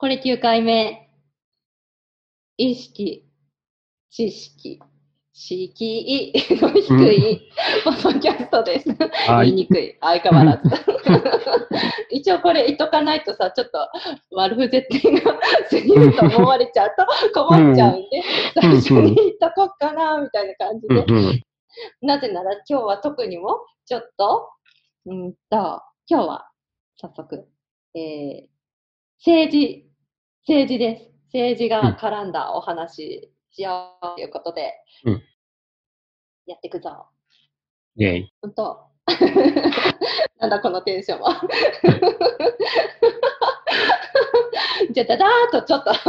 これ9回目。意識、知識、敷居の低いポッドキャストです。はい。言いにくい、相変わらず。一応これ言っとかないとさ、ちょっと悪ふ絶対が過ぎると思われちゃうと困っちゃうんで、最初に言っとこうかな、みたいな感じで。なぜなら今日は特にも、ちょっと、うんと、今日は早速、えー、政治、政治です。政治が絡んだお話しようということで、うんやっていくぞ。イェイ。ほんと。なんだこのテンションは。じゃあ、だだーっとちょっと。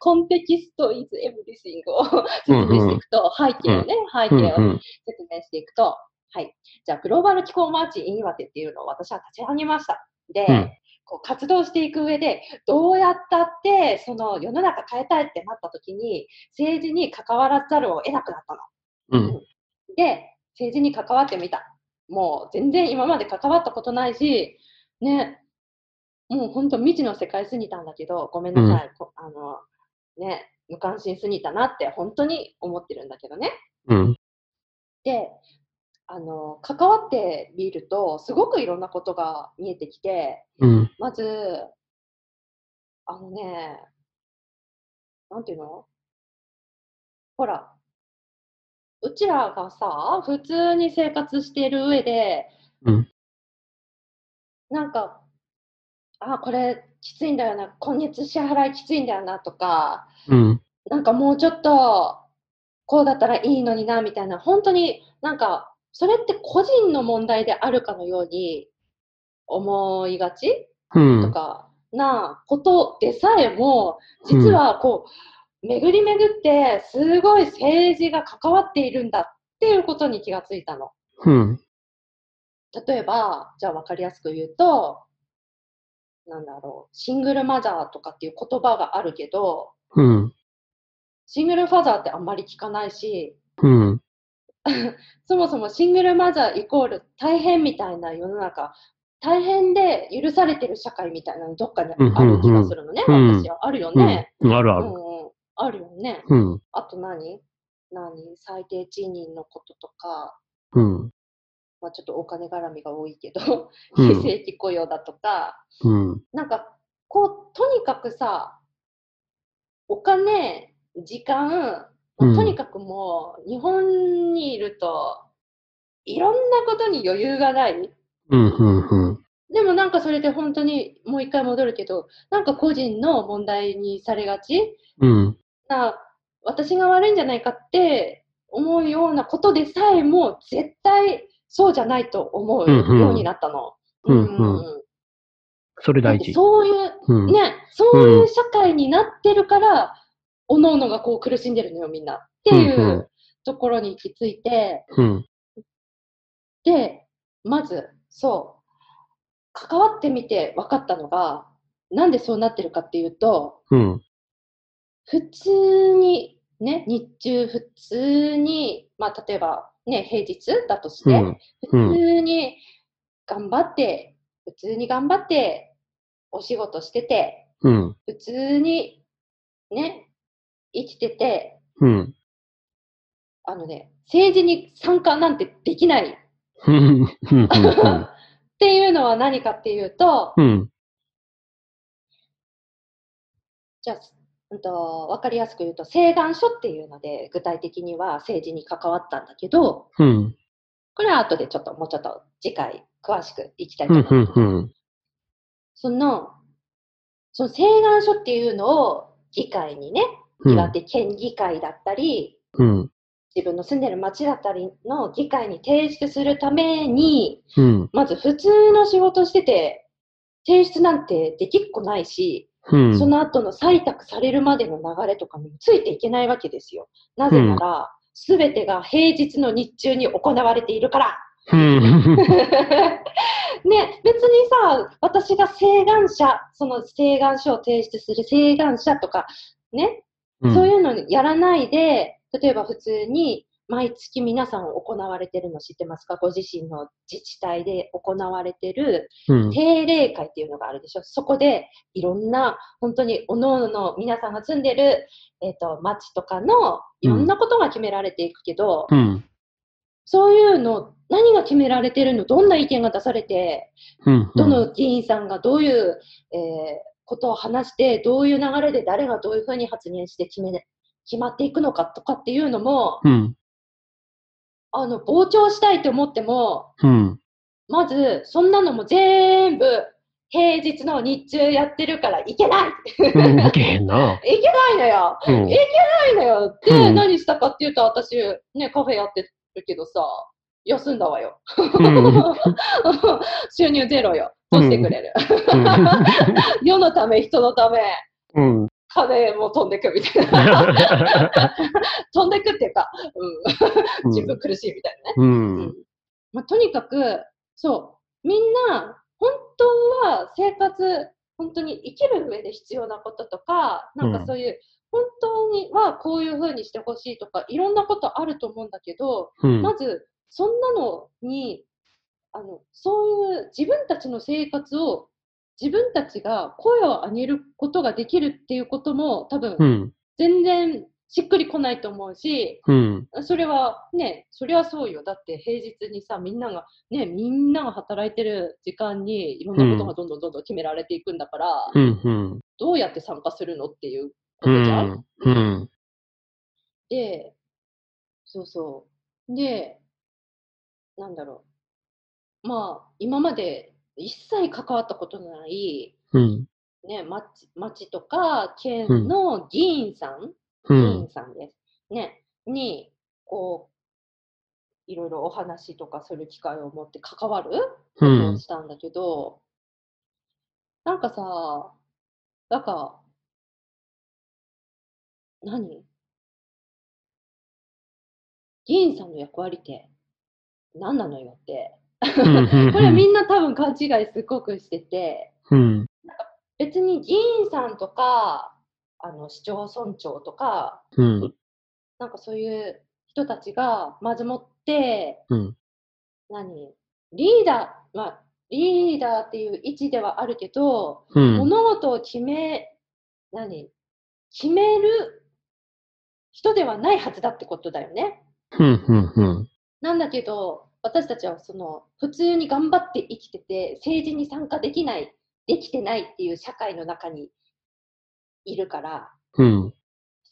コンテキスト is everything を説明していくと、背景をね、背うん景をうん説明していくと、はい。じゃあ、グローバル気候マーチ in 岩手っていうのを私は立ち上げました。で、うんこう活動していく上で、どうやったって、その世の中変えたいってなった時に、政治に関わらざるを得なくなったの。うんで、政治に関わってみた。もう全然今まで関わったことないし、ね、もう本当未知の世界すぎたんだけど、ごめんなさい。こあの、ね、無関心すぎたなって本当に思ってるんだけどね。うんで、あの、関わってみると、すごくいろんなことが見えてきて、うん。まず、あのね、なんていうの？ほら、うちらがさ、普通に生活している上で、うん。なんか、あ、これきついんだよな、今月支払いきついんだよなとか、うん。なんかもうちょっと、こうだったらいいのにな、みたいな、本当になんか、それって個人の問題であるかのように思いがちうんとかなことでさえも、実はこう、巡り巡って、すごい政治が関わっているんだっていうことに気がついたの。うん。例えば、じゃあ分かりやすく言うと、なんだろう、シングルマザーとかっていう言葉があるけど、うん。シングルファザーってあんまり聞かないし、うんそもそもシングルマザーイコール大変みたいな世の中、大変で許されてる社会みたいなのどっかにある気がするのね、うんうんうん。私は。あるよね。うん。あるある。うんうん、あるよね。うん。あと何？何？最低賃金のこととか、うん。まあ、ちょっとお金絡みが多いけど、うん。非正規雇用だとか、うん。なんか、こう、とにかくさ、お金、時間、うん。とにかくもう、日本にいると、いろんなことに余裕がない。うんうんうん。でもなんかそれで本当にもう一回戻るけど、なんか個人の問題にされがち？うん。な、私が悪いんじゃないかって思うようなことでさえも、絶対そうじゃないと思うようになったの。うんうん。それ大事。そういう、うん。ね、そういう社会になってるから、おのおのがこう苦しんでるのよ、みんな。っていうん。ううところに行き着いて、うん。で、まず、そう、関わってみて分かったのが、なんでそうなってるかっていうと、うん。普通に、ね、日中普通に、まあ、例えば、ね、平日だとして、うん。普通に頑張って、普通に頑張って、お仕事してて、うん。普通にね、生きてて、うん。あのね、政治に参加なんてできない。うんうん っていうのは何かっていうと、うん。じゃあ、うんと、わかりやすく言うと、請願書っていうので、具体的には政治に関わったんだけど、うん。これは後でちょっと、もうちょっと次回詳しくいきたいうんと思います。うんその、その請願書っていうのを議会にね、うん岩手県議会だったり、うん自分の住んでる町だったりの議会に提出するために、うんまず普通の仕事してて、提出なんてできっこないし、うんその後の採択されるまでの流れとかにもついていけないわけですよ。なぜなら、すべてが平日の日中に行われているから。うん ね、別にさ、私が請願者、その請願書を提出する請願者とか、ね、そういうのやらないで、例えば普通に毎月皆さん行われてるの知ってますか？ご自身の自治体で行われてるうん。定例会っていうのがあるでしょ？そこでいろんな、本当に各々の皆さんが住んでる、えっ、と、町とかのいろんなことが決められていくけど、うん。そういうの、何が決められてるの？どんな意見が出されて、うん。どの議員さんがどういう、えーことを話して、どういう流れで誰がどういうふうに発言して決め、決まっていくのかとかっていうのも、うん。あの、傍聴したいと思っても、うん。まず、そんなのも全部、平日の日中やってるからいけないうん。いけへんな。いけないのようん。ないのよで、うん何したかっていうと、私、ね、カフェやってるけどさ、休んだわよ。うん。収入ゼロよ。どうしてくれる、世のため、人のため、うん。金も飛んでくみたいな。飛んでくっていうか、うん、自分苦しいみたいなね。う。うんんまあ、とにかく、そう、みんな、本当は生活、本当に生きる上で必要なこととか、なんかそういう、本当にはこういうふうにしてほしいとか、いろんなことあると思うんだけど、うん。まず、そんなのに、あの、そういう自分たちの生活を、自分たちが声を上げることができるっていうことも、多分う、ん。全然しっくりこないと思うし、うん。それはね、それはそうよ。だって平日にさ、みんなが、ね、みんなが働いてる時間にいろんなことがどんどんどんどん決められていくんだから、うん。うん。どうやって参加するのっていうこうとじゃん？ん。うん。で、そうそう。で、なんだろう。まあ、今まで一切関わったことのない、うん。ね、町町とか県の議員さん、う議ん員。さんです。ね、に、こう、いろいろお話とかする機会を持って関わることうんを。したんだけど、なんかさ、なんか、何？議員さんの役割って何なのよって。うんこれみんな多分勘違いすごくしてて、うん。別に議員さんとか、あの市町村長とか、うん。なんかそういう人たちがまずもって、うん。何？リーダー、まあ、リーダーっていう位置ではあるけど、うん。物事を決め、何？決める人ではないはずだってことだよね。うん。うん。うん。なんだけど、私たちはその、普通に頑張って生きてて、政治に参加できない、できてないっていう社会の中にいるから、うん。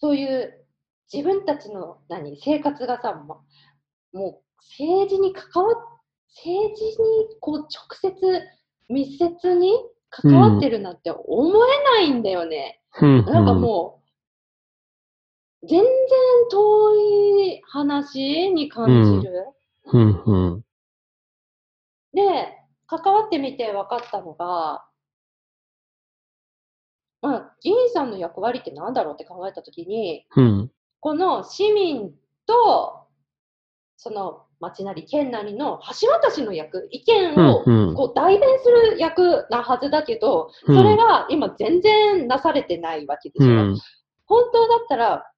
そういう自分たちの何生活がさ、ももう政治に関わっ、政治にこう直接密接に関わってるなんて思えないんだよね。うん。なんかもう、全然遠い話に感じる。うん。うん。で、関わってみて分かったのが、まあ、議員さんの役割って何だろうって考えたときに、うん。この市民と、その町なり県なりの橋渡しの役、意見をうん。こう代弁する役なはずだけど、それが今全然なされてないわけでしょ。うん。本当だったら、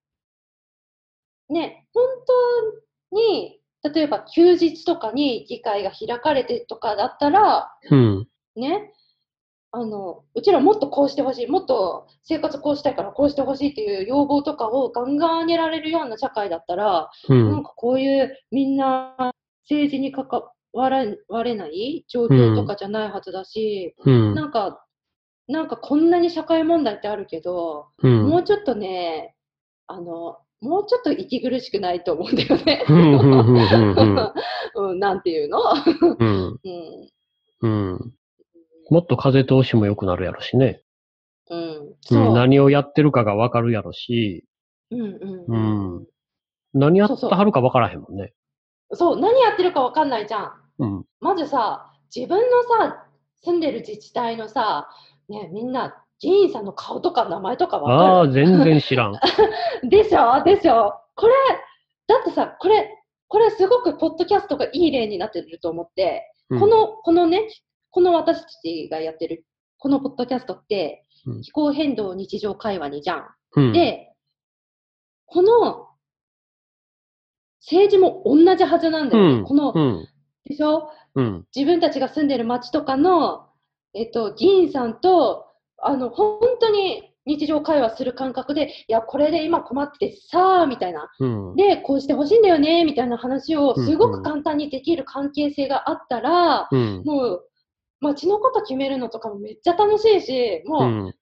ね、本当に、例えば休日とかに議会が開かれてとかだったら、うん。ね、あの、うちらもっとこうしてほしい、もっと生活こうしたいからこうしてほしいっていう要望とかをガンガン上げられるような社会だったら、うん。なんかこういうみんな政治に関われない状況とかじゃないはずだし、うん。なんか、なんかこんなに社会問題ってあるけど、うん。もうちょっとね、あの、もうちょっと息苦しくないと思うんだよね。うんうんうんうん うん、なんていうの、うん。うんうん。もっと風通しも良くなるやろしね。うん、うそう。ん。何をやってるかがわかるやろし、うんうんうん何やってはるかわからへんもんね。そう、何やってるかわかんないじゃん。うん。まずさ、自分のさ、住んでる自治体のさ、ね、みんな、議員さんの顔とか名前とかあわあ、全然知らん。か るでしょ？でしょ？これ、だってさ、これ、これすごくポッドキャストがいい例になってると思って、うんこ、の、このね、この私たちがやってる、このポッドキャストってうん、気候変動日常会話にじゃん。うん、で、この、政治も同じはずなんだよね。うん。この、うん。でしょ？うん。自分たちが住んでる町とかの、えっと、議員さんと、あの、本当に日常会話する感覚で、いや、これで今困っててさあ、みたいな。うん。で、こうしてほしいんだよね、みたいな話をうんすごく簡単にできる関係性があったら、うん。もう、街のこと決めるのとかもめっちゃ楽しいし、もう、うん。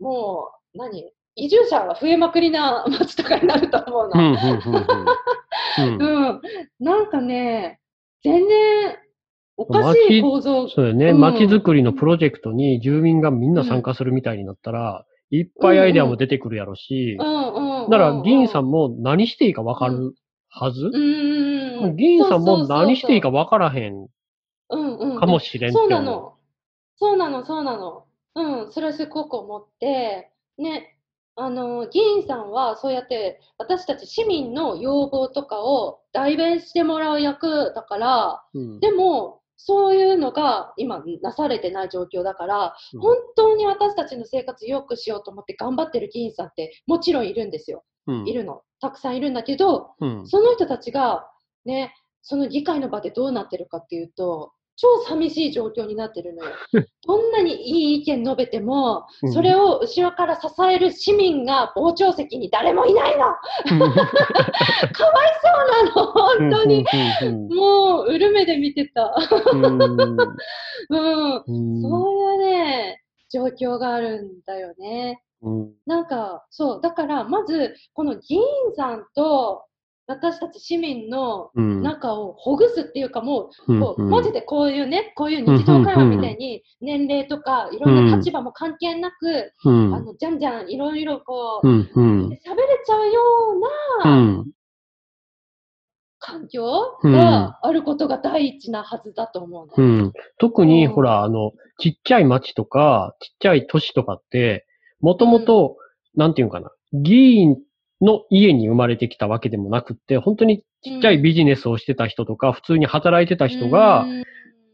もう、何？移住者が増えまくりな街とかになると思ううん。の。うん。なんかね、全然、おかしい構造。そうだよね。うん街づくりのプロジェクトに住民がみんな参加するみたいになったら、いっぱいアイデアも出てくるやろしう、んうんうん。だから議員さんも何していいかわかるはず？うんうんうん。議員さんも何していいかわわからへんうんうんうん。かもしれんそう。なの。そうなの、そうなの。うん、それはすごく思って、ね、あの、議員さんはそうやって私たち市民の要望とかを代弁してもらう役だから、うん。でも、そういうのが今なされてない状況だから、うん本当に私たちの生活を良くしようと思って頑張ってる議員さんってもちろんいるんですよ。うんいるの。たくさんいるんだけど、うん。その人たちがね、その議会の場でどうなってるかっていうと、超寂しい状況になってるのよ。どんなにいい意見述べても、うんそれを後ろから支える市民が傍聴席に誰もいないの。かわいそうなの、本当に。うん。もう、うる目で見てた。うん。うん。うん。そういうね、状況があるんだよね。うん。なんか、そう、だから、まず、この議員さんと、私たち市民のうん。仲をほぐすっていうか、もう、うんこうマジでこういうね、こういう日常会話みたいに、年齢とか、いろんな立場も関係なく、うん。あの、じゃんじゃん、いろいろこう。喋れちゃうようう。なん環境があることが第一なはずだと思うの。うん。特に、うん。ほら、あの、ちっちゃい町とか、ちっちゃい都市とかって、もともと、なんていうのかな、議員の家に生まれてきたわけでもなくって、本当にちっちゃいビジネスをしてた人とか、普通に働いてた人が、うん、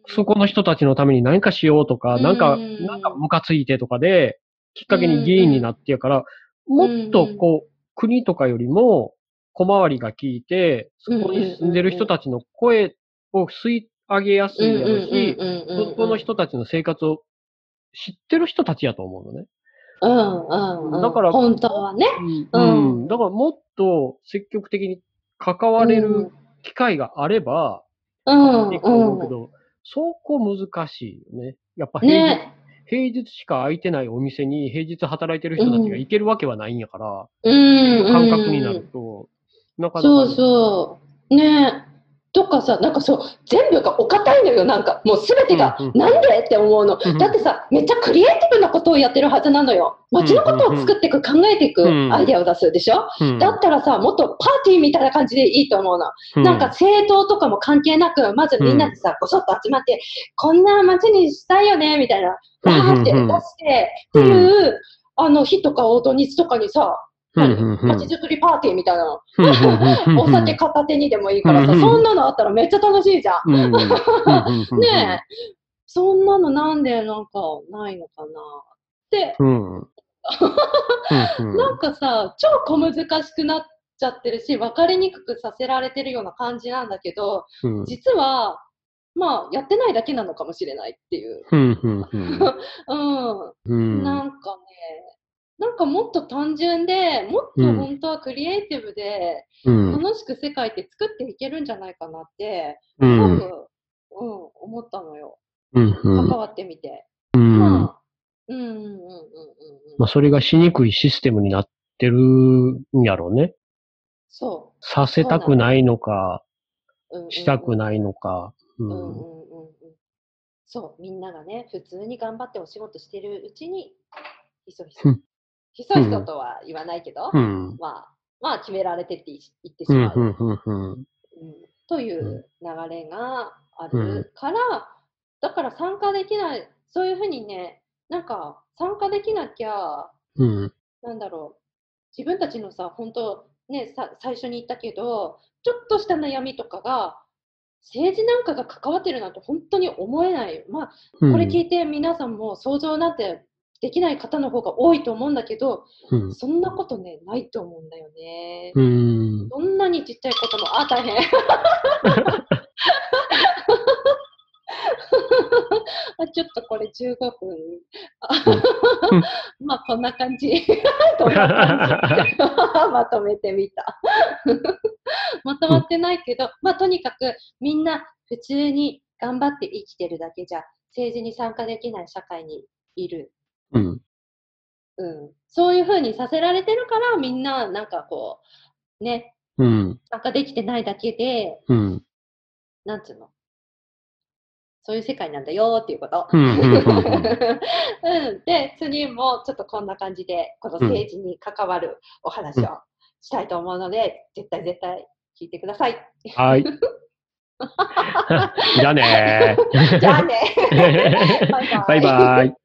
そこの人たちのために何かしようとか、うん。なんか、なんかムカついてとかで、きっかけに議員になってやから、もっとこう、国とかよりも小回りが効いて、そこに住んでる人たちの声を吸い上げやすいやろし、そこの人たちの生活を知ってる人たちやと思うのね。うんうんうん、だから本当はね。ううんん。だからもっと積極的に関われる機会があれば、うんいいと思うけうど、そこ難しいよね。やっぱ平日、ね。平日しか空いてないお店に平日働いてる人たちが行けるわけはないんやから、うん。感覚になると、なかなか。そうそう。ねとかさ、なんかそう、全部がお堅いのよ、なんか。もうすべてが、うんうんなんでって思うの。うんだってさ、めっちゃクリエイティブなことをやってるはずなのよ。街のことを作っていく、考えていくうんアイデアを出すでしょ、うんだったらさ、もっとパーティーみたいな感じでいいと思うの。うんなんか政党とかも関係なく、まずみんなでさ、ごそっと集まって、こんな街にしたいよね、みたいな、うんわーって出して、っていう、あの日とかを土日とかにさ、うんうんうん。街づくりパーティーみたいな。の、お酒片手にでもいいからさ、そんなのあったらめっちゃ楽しいじゃん。ねえ、そんなのなんでなんかないのかなって、なんかさ、超小難しくなっちゃってるし、分かりにくくさせられてるような感じなんだけど、うん。実は、まあ、やってないだけなのかもしれないっていう。うん。なんかね、なんかもっと単純で、もっと本当はクリエイティブで、うん楽しく世界って作っていけるんじゃないかなって、すごうんく、うん、思ったのよ。うんうん関わってみて。うんまあ、うんうんうんうんうんまあ、それがしにくいシステムになってるんやろうね。そさせたくないのか、したくないのか。ううんうんんうんうん。そう、みんながね、普通に頑張ってお仕事してるうちに、ひそひそうん。ひそひそとは言わないけど、うん。まあ、まあ決められてって言ってしうんまう。うんうんという流れがあるから、だから参加できない、そういうふうにね、なんか参加できなきゃ、うんなんだろう、自分たちのさ、本当ねさ、最初に言ったけど、ちょっとした悩みとかが、政治なんかが関わってるなんて本当に思えないよ。まあ、うんこれ聞いて皆さんも想像なんてできない方の方が多いと思うんだけど、うん。そんなことね、ないと思うんだよね。うん。どんなにちっちゃいことも、あ、大変。あちょっとこれ15分。あ まあ、こんな感じ。こんな感じ？まとめてみた。まとまってないけど、まあ、とにかくみんな普通に頑張って生きてるだけじゃ、政治に参加できない社会にいる。うん。うん。そういうふうにさせられてるから、みんな、なんかこう、ね、うん。参加できてないだけで、うん。なんつうの？そういう世界なんだよっていうこと。うん。うん。うん。うん、で、次もちょっとこんな感じで、この政治に関わるお話をしたいと思うので、絶対絶対聞いてください。はい。じゃあねー。じゃあねバイバイバイバイ。